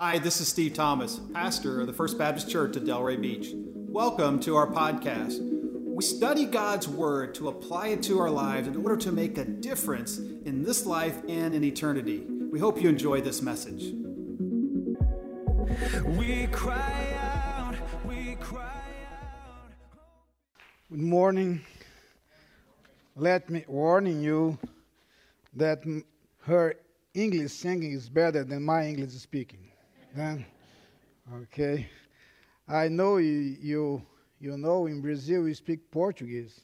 Hi, this is Steve Thomas, pastor of the First Baptist Church at Delray Beach. Welcome to our podcast. We study God's Word to apply it to our lives in order to make a difference in this life and in eternity. We hope you enjoy this message. We cry out, we cry out. Good morning. Let me warning you that her English singing is better than my English speaking. Then, okay. I know you, you, know in Brazil we speak Portuguese,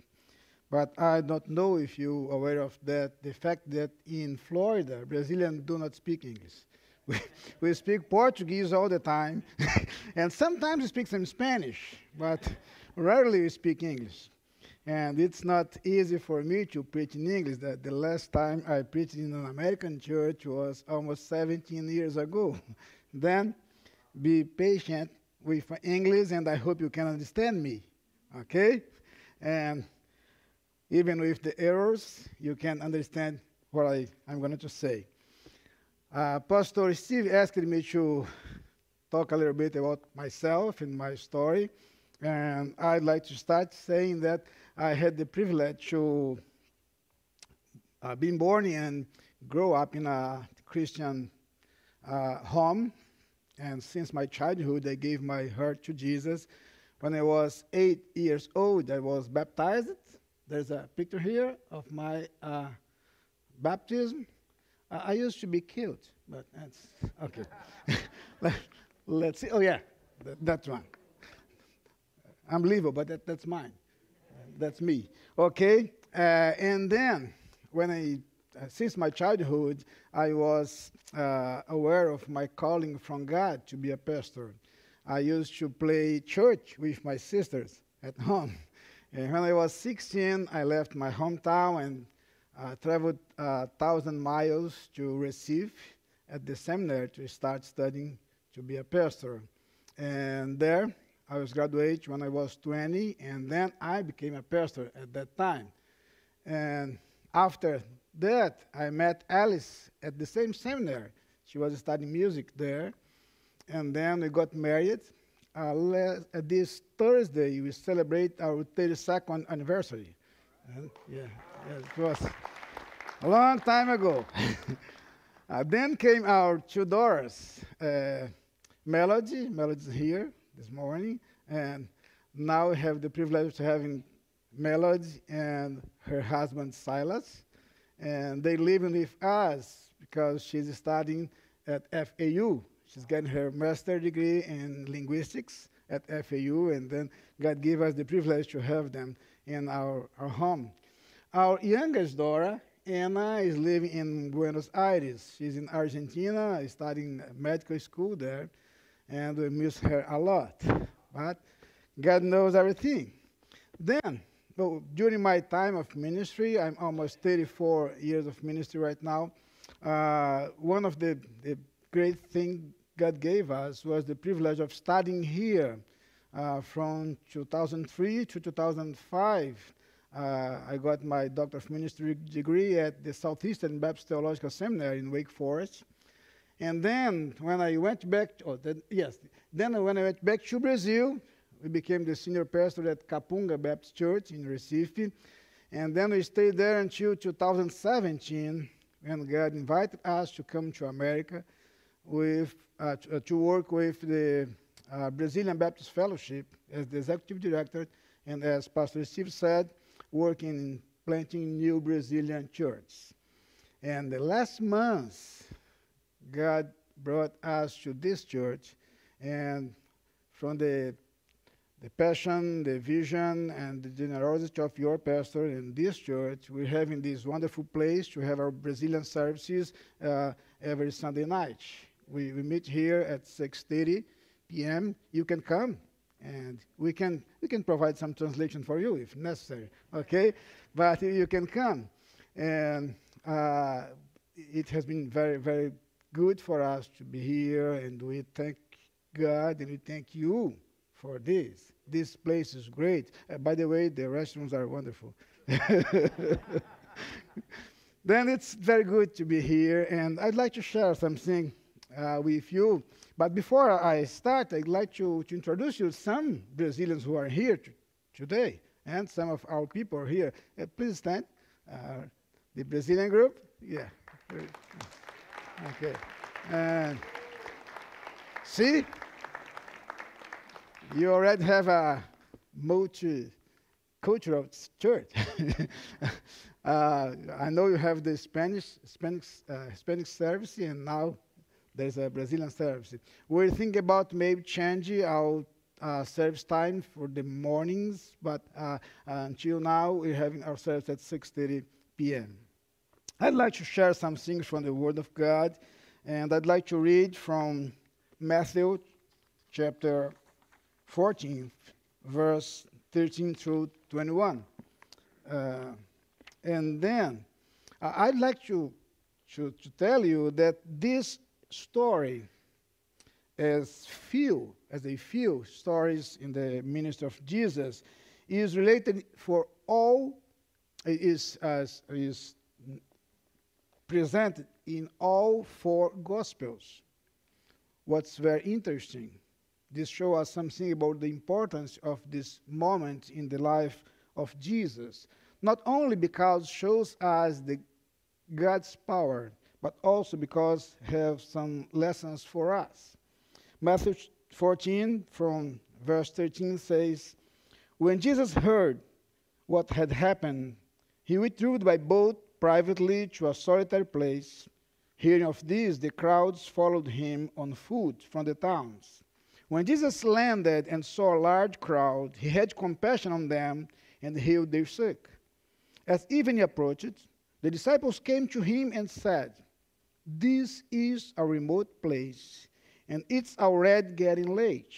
but I don't know if you are aware of that, the fact that in Florida, Brazilians do not speak English. We, we speak Portuguese all the time, and sometimes we speak some Spanish, but rarely we speak English. And it's not easy for me to preach in English. That the last time I preached in an American church was almost 17 years ago. Then be patient with English, and I hope you can understand me. Okay? And even with the errors, you can understand what I, am going to say. Uh, Pastor Steve asked me to talk a little bit about myself and my story. And I'd like to start saying that I had the privilege to uh, be born and grow up in a Christian uh, home and since my childhood, I gave my heart to Jesus. When I was eight years old, I was baptized. There's a picture here of my uh, baptism. Uh, I used to be cute, but that's okay. Let, us see. Oh, yeah, that, that's one. Unbelievable, but that, that's mine. That's me. Okay? Uh, and then when I since my childhood, I was uh, aware of my calling from God to be a pastor. I used to play church with my sisters at home. And when I was 16, I left my hometown and uh, traveled uh, thousand miles to Recife at the seminary to start studying to be a pastor. And there, I was graduated when I was 20, and then I became a pastor at that time. And after that, I met Alice at the same seminary. She was studying music there. And then we got married. Uh, this Thursday, we celebrate our 32nd anniversary. And yeah, yeah, it was a long time ago. uh, then came our two daughters, uh, Melody. Melody's here this morning. And now we have the privilege of having Melody and her husband, Silas and they live with us because she's studying at FAU. She's getting her master's degree in linguistics at FAU, and then God gave us the privilege to have them in our, our home. Our youngest daughter, Anna, is living in Buenos Aires. She's in Argentina, studying medical school there, and we miss her a lot. But God knows everything. Then, well, during my time of ministry, I'm almost 34 years of ministry right now. Uh, one of the, the great things God gave us was the privilege of studying here uh, from 2003 to 2005. Uh, I got my Doctor of Ministry degree at the Southeastern Baptist Theological Seminary in Wake Forest. And then when I went back, to, oh, then, yes, then when I went back to Brazil, we became the senior pastor at Capunga Baptist Church in Recife. And then we stayed there until 2017 when God invited us to come to America with, uh, to, uh, to, work with the uh, Brazilian Baptist Fellowship as the executive director and as Pastor Steve said, working in planting new Brazilian churches. And the last month, God brought us to this church, and from the the passion, the vision, and the generosity of your pastor in this church. We're having this wonderful place to have our Brazilian services uh, every Sunday night. We, we meet here at 6.30 p.m. You can come, and we can, we can provide some translation for you if necessary, okay? But you can come. And uh, it has been very, very good for us to be here, and we thank God and we thank you for this. This place is great. Uh, by the way, the restrooms are wonderful. then it's very good to be here, and I'd like to share something uh, with you. But before I start, I'd like to, to introduce you some Brazilians who are here to, today, and some of our people here. Uh, please stand. Uh, the Brazilian group, yeah. Okay. And see, you already have a multicultural church. uh, I know you have the Spanish Spanish uh, Spanish service, and now there's a Brazilian service. We're thinking about maybe changing our uh, service time for the mornings, but uh, until now we're having our service at 6:30 p.m. I'd like to share some things from the Word of God, and I'd like to read from Matthew chapter 14, verse 13 through 21. Uh, and then I'd like to, to, to tell you that this story, as few as a few stories in the ministry of Jesus, is related for all, is, uh, is presented in all four Gospels. What's very interesting, this shows us something about the importance of this moment in the life of Jesus. Not only because shows us the God's power, but also because have some lessons for us. Matthew 14 from verse 13 says, When Jesus heard what had happened, he withdrew by boat privately to a solitary place. Hearing of this, the crowds followed him on foot from the towns. When Jesus landed and saw a large crowd, he had compassion on them and healed their sick. As evening approached, the disciples came to him and said, this is a remote place, and it's already getting late.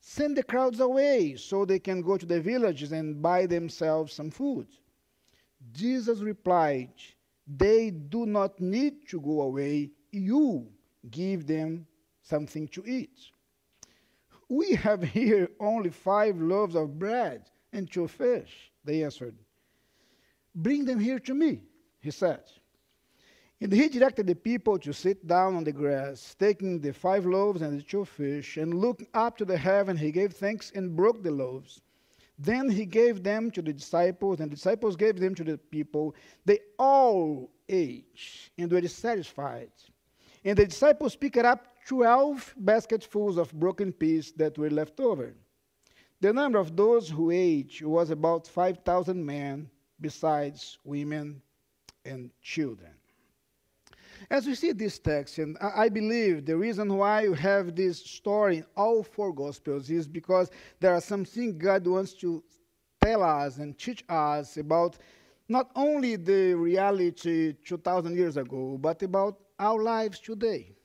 Send the crowds away so they can go to the villages and buy themselves some food. Jesus replied, They do not need to go away. You give them something to eat. We have here only five loaves of bread and two fish, they answered. Bring them here to me, he said. And he directed the people to sit down on the grass, taking the five loaves and the two fish, and looking up to the heaven, he gave thanks and broke the loaves. Then he gave them to the disciples, and the disciples gave them to the people. They all ate and were satisfied. And the disciples picked up twelve basketfuls of broken pieces that were left over. The number of those who ate was about 5,000 men, besides women and children. As we see this text, and I believe the reason why you have this story in all four Gospels is because there are some things God wants to tell us and teach us about not only the reality 2,000 years ago, but about our lives today,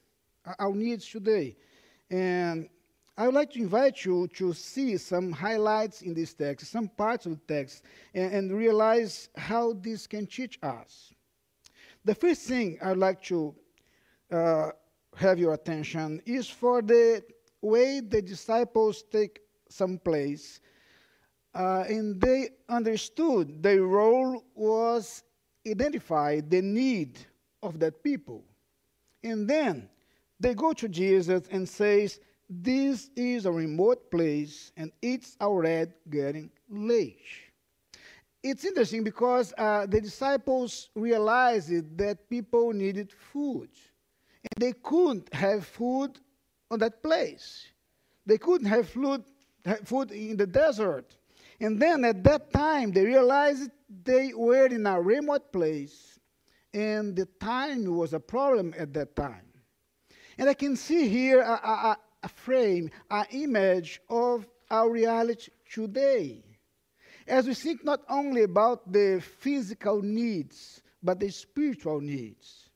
our needs today. And I would like to invite you to see some highlights in this text, some parts of the text, and, and realize how this can teach us. The first thing I'd like to uh, have your attention is for the way the disciples take some place, uh, and they understood their role was identify the need of that people. And then they go to Jesus and says, this is a remote place and it's already getting late it's interesting because uh, the disciples realized that people needed food. And they couldn't have food on that place. They couldn't have food, food in the desert. And then at that time, they realized they were in a remote place. And the time was a problem at that time. And I can see here a, a, a frame, an image of our reality today as we think not only about the physical needs, but the spiritual needs.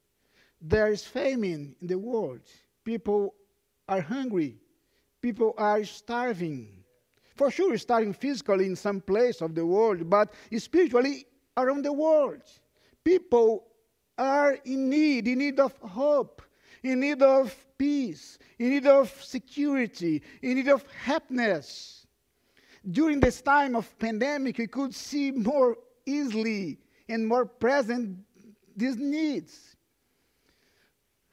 There is famine in the world. People are hungry. People are starving. For sure, starving physically in some place of the world, but spiritually around the world. People are in need, in need of hope, in need of peace, in need of security, in need of happiness during this time of pandemic, we could see more easily and more present these needs.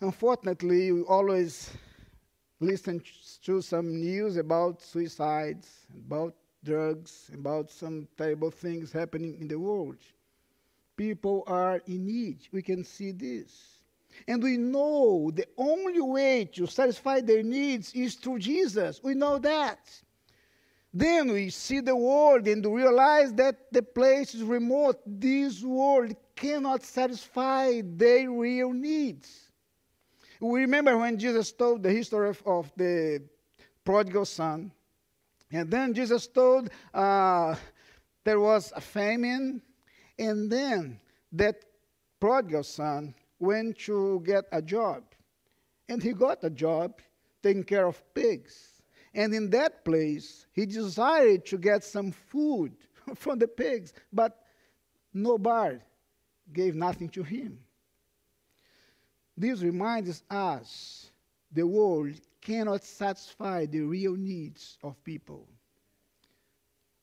Unfortunately, we always listen to some news about suicides, about drugs, about some terrible things happening in the world. People are in need. We can see this. And we know the only way to satisfy their needs is through Jesus. We know that. Then we see the world and realize that the place is remote. This world cannot satisfy their real needs. We remember when Jesus told the history of, of the prodigal son. And then Jesus told uh, there was a famine. And then that prodigal son went to get a job. And he got a job taking care of pigs. And in that place, he desired to get some food from the pigs, but nobody gave nothing to him. This reminds us the world cannot satisfy the real needs of people.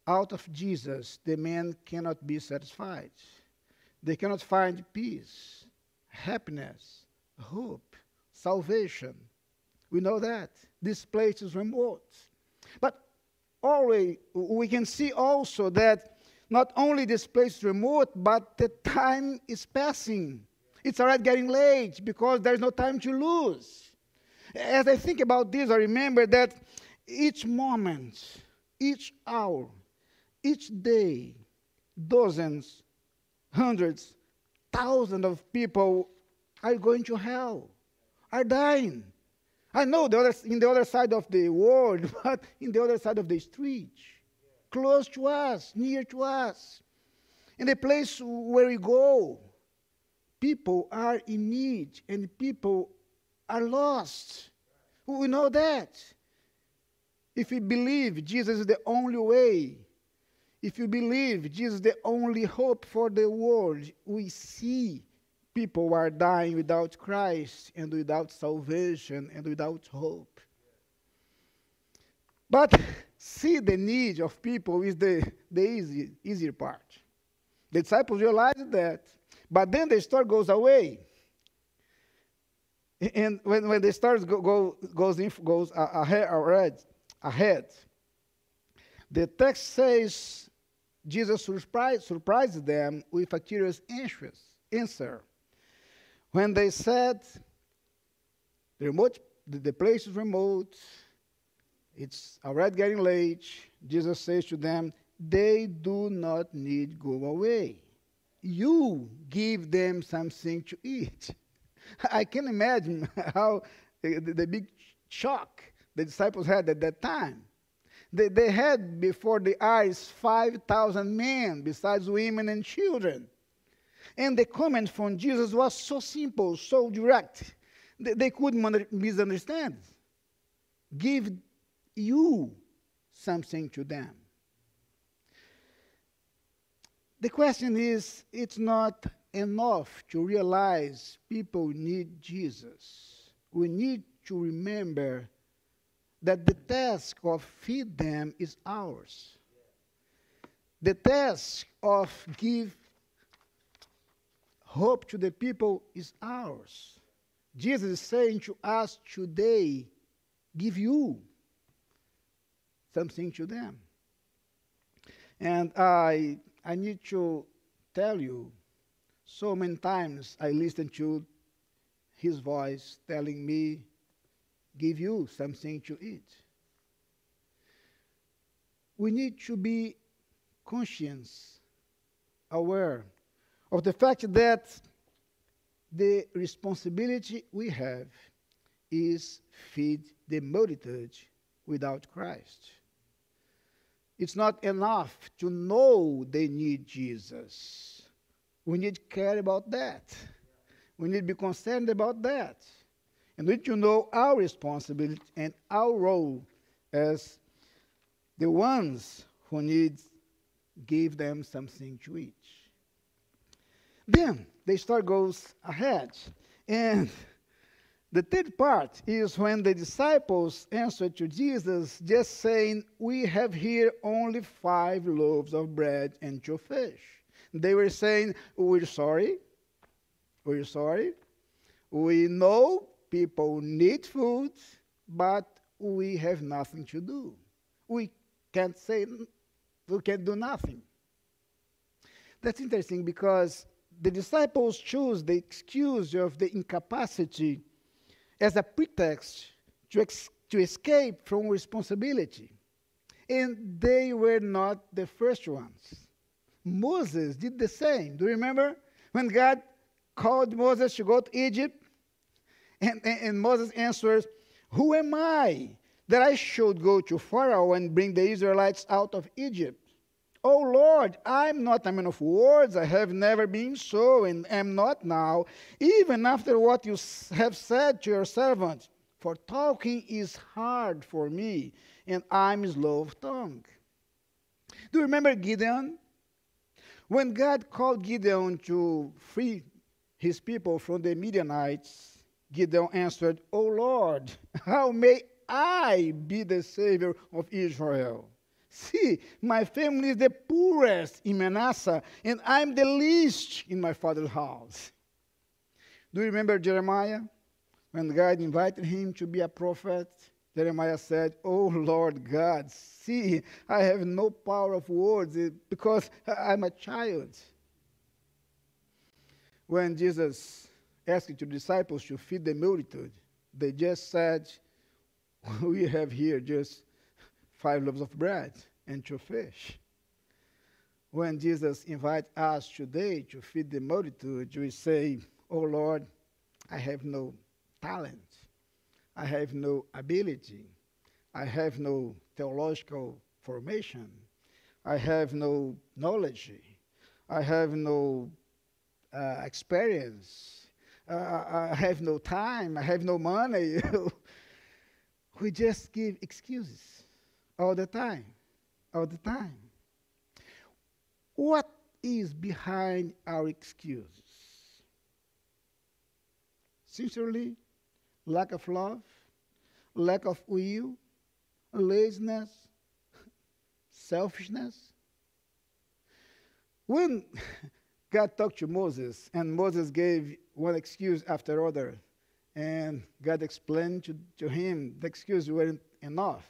Out of Jesus, the man cannot be satisfied. They cannot find peace, happiness, hope, salvation. We know that. This place is remote. But always, we can see also that not only this place is remote, but the time is passing. It's already getting late because there's no time to lose. As I think about this, I remember that each moment, each hour, each day, dozens, hundreds, thousands of people are going to hell, are dying. I know the other, in the other side of the world, but in the other side of the street, close to us, near to us, in the place where we go, people are in need and people are lost. We know that. If we believe Jesus is the only way, if you believe Jesus is the only hope for the world, we see people are dying without Christ and without salvation and without hope. But see the need of people is the, the easy, easier part. The disciples realized that. But then the story goes away. And when, when the story go, go, goes, in, goes ahead, ahead, the text says Jesus surprised, surprised them with a curious answer. When they said, the, remote, the, place is remote, it's already getting late, Jesus says to them, they do not need go away. You give them something to eat. I can imagine how eh, the, the big shock the disciples had at that time. They, they had before the eyes 5,000 men, besides women and children. And the comment from Jesus was so simple, so direct, that they couldn't misunderstand. Give you something to them. The question is it's not enough to realize people need Jesus. We need to remember that the task of feed them is ours. The task of give hope to the people is ours. Jesus is saying to us today, give you something to them. And I, I need to tell you, so many times I listen to his voice telling me, give you something to eat. We need to be conscious, aware of the fact that the responsibility we have is feed the multitude without Christ. It's not enough to know they need Jesus. We need to care about that. We need to be concerned about that. And need to know our responsibility and our role as the ones who need give them something to eat. Then the story goes ahead. And the third part is when the disciples answered to Jesus, just saying, We have here only five loaves of bread and two fish. They were saying, We're sorry. We're sorry. We know people need food, but we have nothing to do. We can't say, we can do nothing. That's interesting because the disciples choose the excuse of the incapacity as a pretext to, ex- to escape from responsibility. And they were not the first ones. Moses did the same. Do you remember when God called Moses to go to Egypt? And, and, and Moses answers, Who am I that I should go to Pharaoh and bring the Israelites out of Egypt? Oh Lord, I'm not a man of words. I have never been so and am not now, even after what you have said to your servant. For talking is hard for me, and I'm slow of tongue. Do you remember Gideon? When God called Gideon to free his people from the Midianites, Gideon answered, O Lord, how may I be the Savior of Israel? See, my family is the poorest in Manasseh, and I'm the least in my father's house. Do you remember Jeremiah? When God invited him to be a prophet, Jeremiah said, Oh Lord God, see, I have no power of words because I'm a child. When Jesus asked the disciples to feed the multitude, they just said, We have here just five loaves of bread and two fish. When Jesus invites us today to feed the multitude, we say, Oh Lord, I have no talent, I have no ability, I have no theological formation, I have no knowledge, I have no uh, experience, uh, I have no time, I have no money. we just give excuses all the time, all the time. What is behind our excuses? Sincerely, lack of love, lack of will, laziness, selfishness. When God talked to Moses, and Moses gave one excuse after other, and God explained to, to him the excuse weren't enough.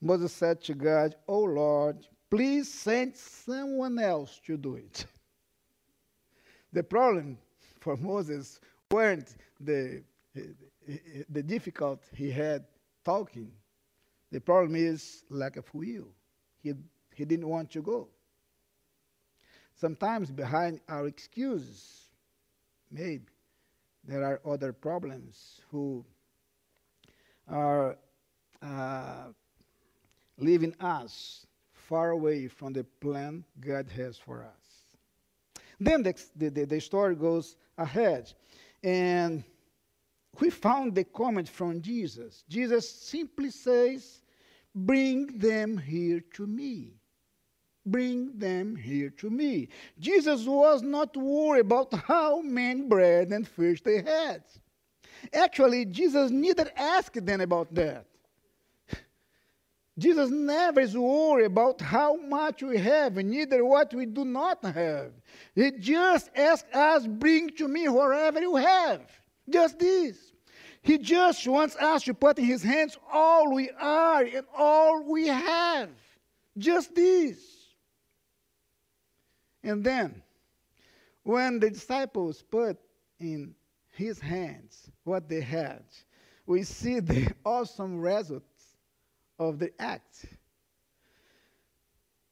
Moses said to God, Oh Lord, please send someone else to do it. the problem for Moses weren't the, the difficult he had talking. The problem is lack of will. He, he didn't want to go. Sometimes behind our excuses, maybe there are other problems who are uh, leaving us far away from the plan God has for us. Then the, the, the story goes ahead, and we found the comment from Jesus. Jesus simply says, Bring them here to me. Bring them here to me. Jesus was not worried about how many bread and fish they had. Actually, Jesus neither asked them about that. Jesus never is worried about how much we have, neither what we do not have. He just asks us, bring to me whatever you have. Just this. He just wants us to put in his hands all we are and all we have. Just this. And then, when the disciples put in his hands what they had, we see the awesome result of the act.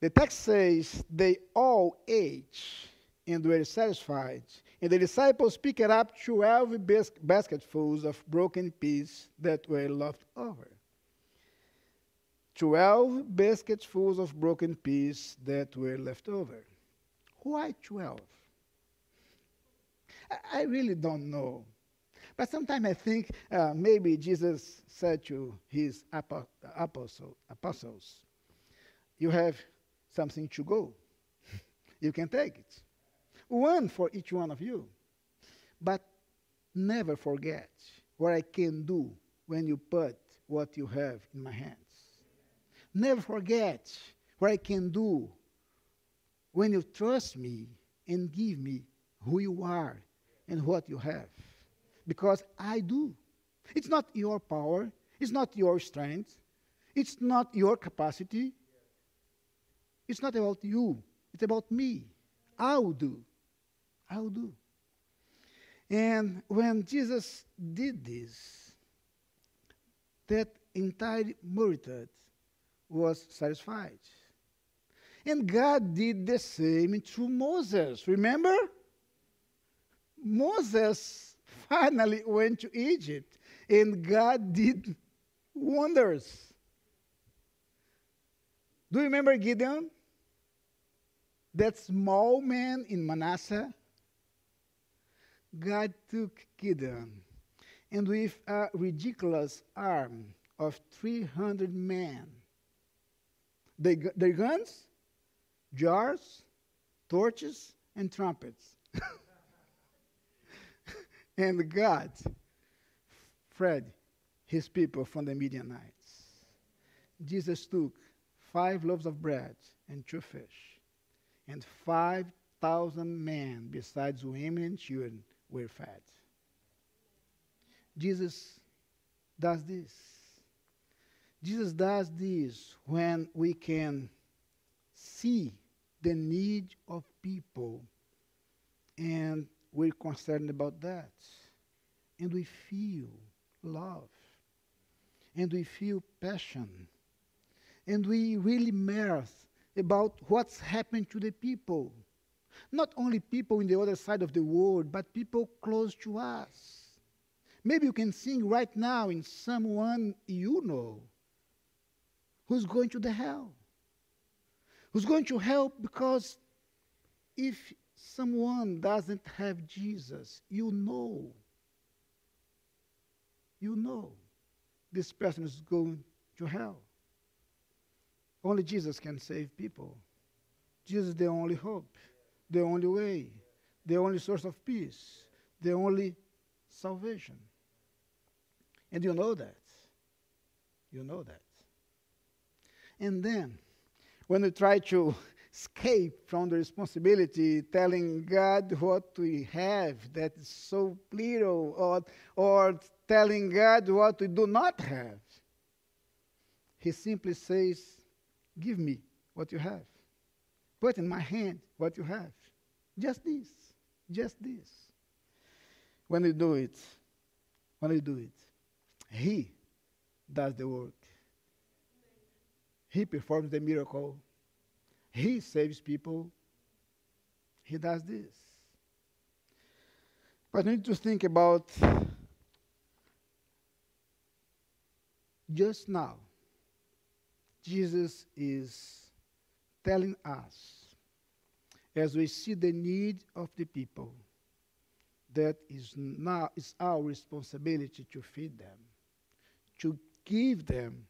The text says they all ate and were satisfied. And the disciples picked up 12 bas- basketfuls of broken peas that were left over. 12 basketfuls of broken peas that were left over. Why 12? I, really don't know. But sometimes I think uh, maybe Jesus said to his apostle, apostles, You have something to go. you can take it. One for each one of you. But never forget what I can do when you put what you have in my hands. Never forget what I can do when you trust me and give me who you are and what you have because I do. It's not your power, It's not your strength. It's not your capacity. It's not about you. It's about me. I'll do. I'll do. And when Jesus did this, that entire multitude was satisfied. And God did the same to Moses. Remember? Moses finally went to Egypt, and God did wonders. Do you remember Gideon? That small man in Manasseh? God took Gideon, and with a ridiculous arm of 300 men, their guns, jars, torches, and trumpets. and God freed his people from the Midianites. Jesus took five loaves of bread and two fish, and 5,000 men, besides women and children, were fed. Jesus does this. Jesus does this when we can see the need of people and we're concerned about that. And we feel love. And we feel passion. And we really matter about what's happened to the people. Not only people in the other side of the world, but people close to us. Maybe you can sing right now in someone you know who's going to the hell. Who's going to help because if someone doesn't have Jesus, you know. You know this person is going to hell. Only Jesus can save people. Jesus is the only hope, the only way, the only source of peace, the only salvation. And you know that. You know that. And then, when we try to escape from the responsibility, telling God what we have that is so little, or, or telling God what we do not have. He simply says, Give me what you have. Put in my hand what you have. Just this. Just this. When we do it, when we do it, He does the work. He performs the miracle. He saves people. He does this. But I need to think about just now. Jesus is telling us, as we see the need of the people, that is now it's our responsibility to feed them, to give them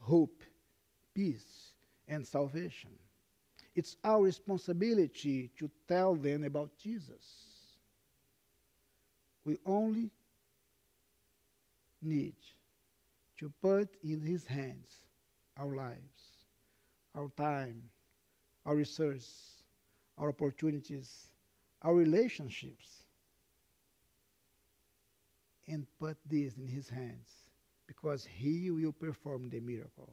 hope, peace, and salvation. It's our responsibility to tell them about Jesus. We only need to put in His hands our lives, our time, our resources, our opportunities, our relationships, and put this in His hands because He will perform the miracle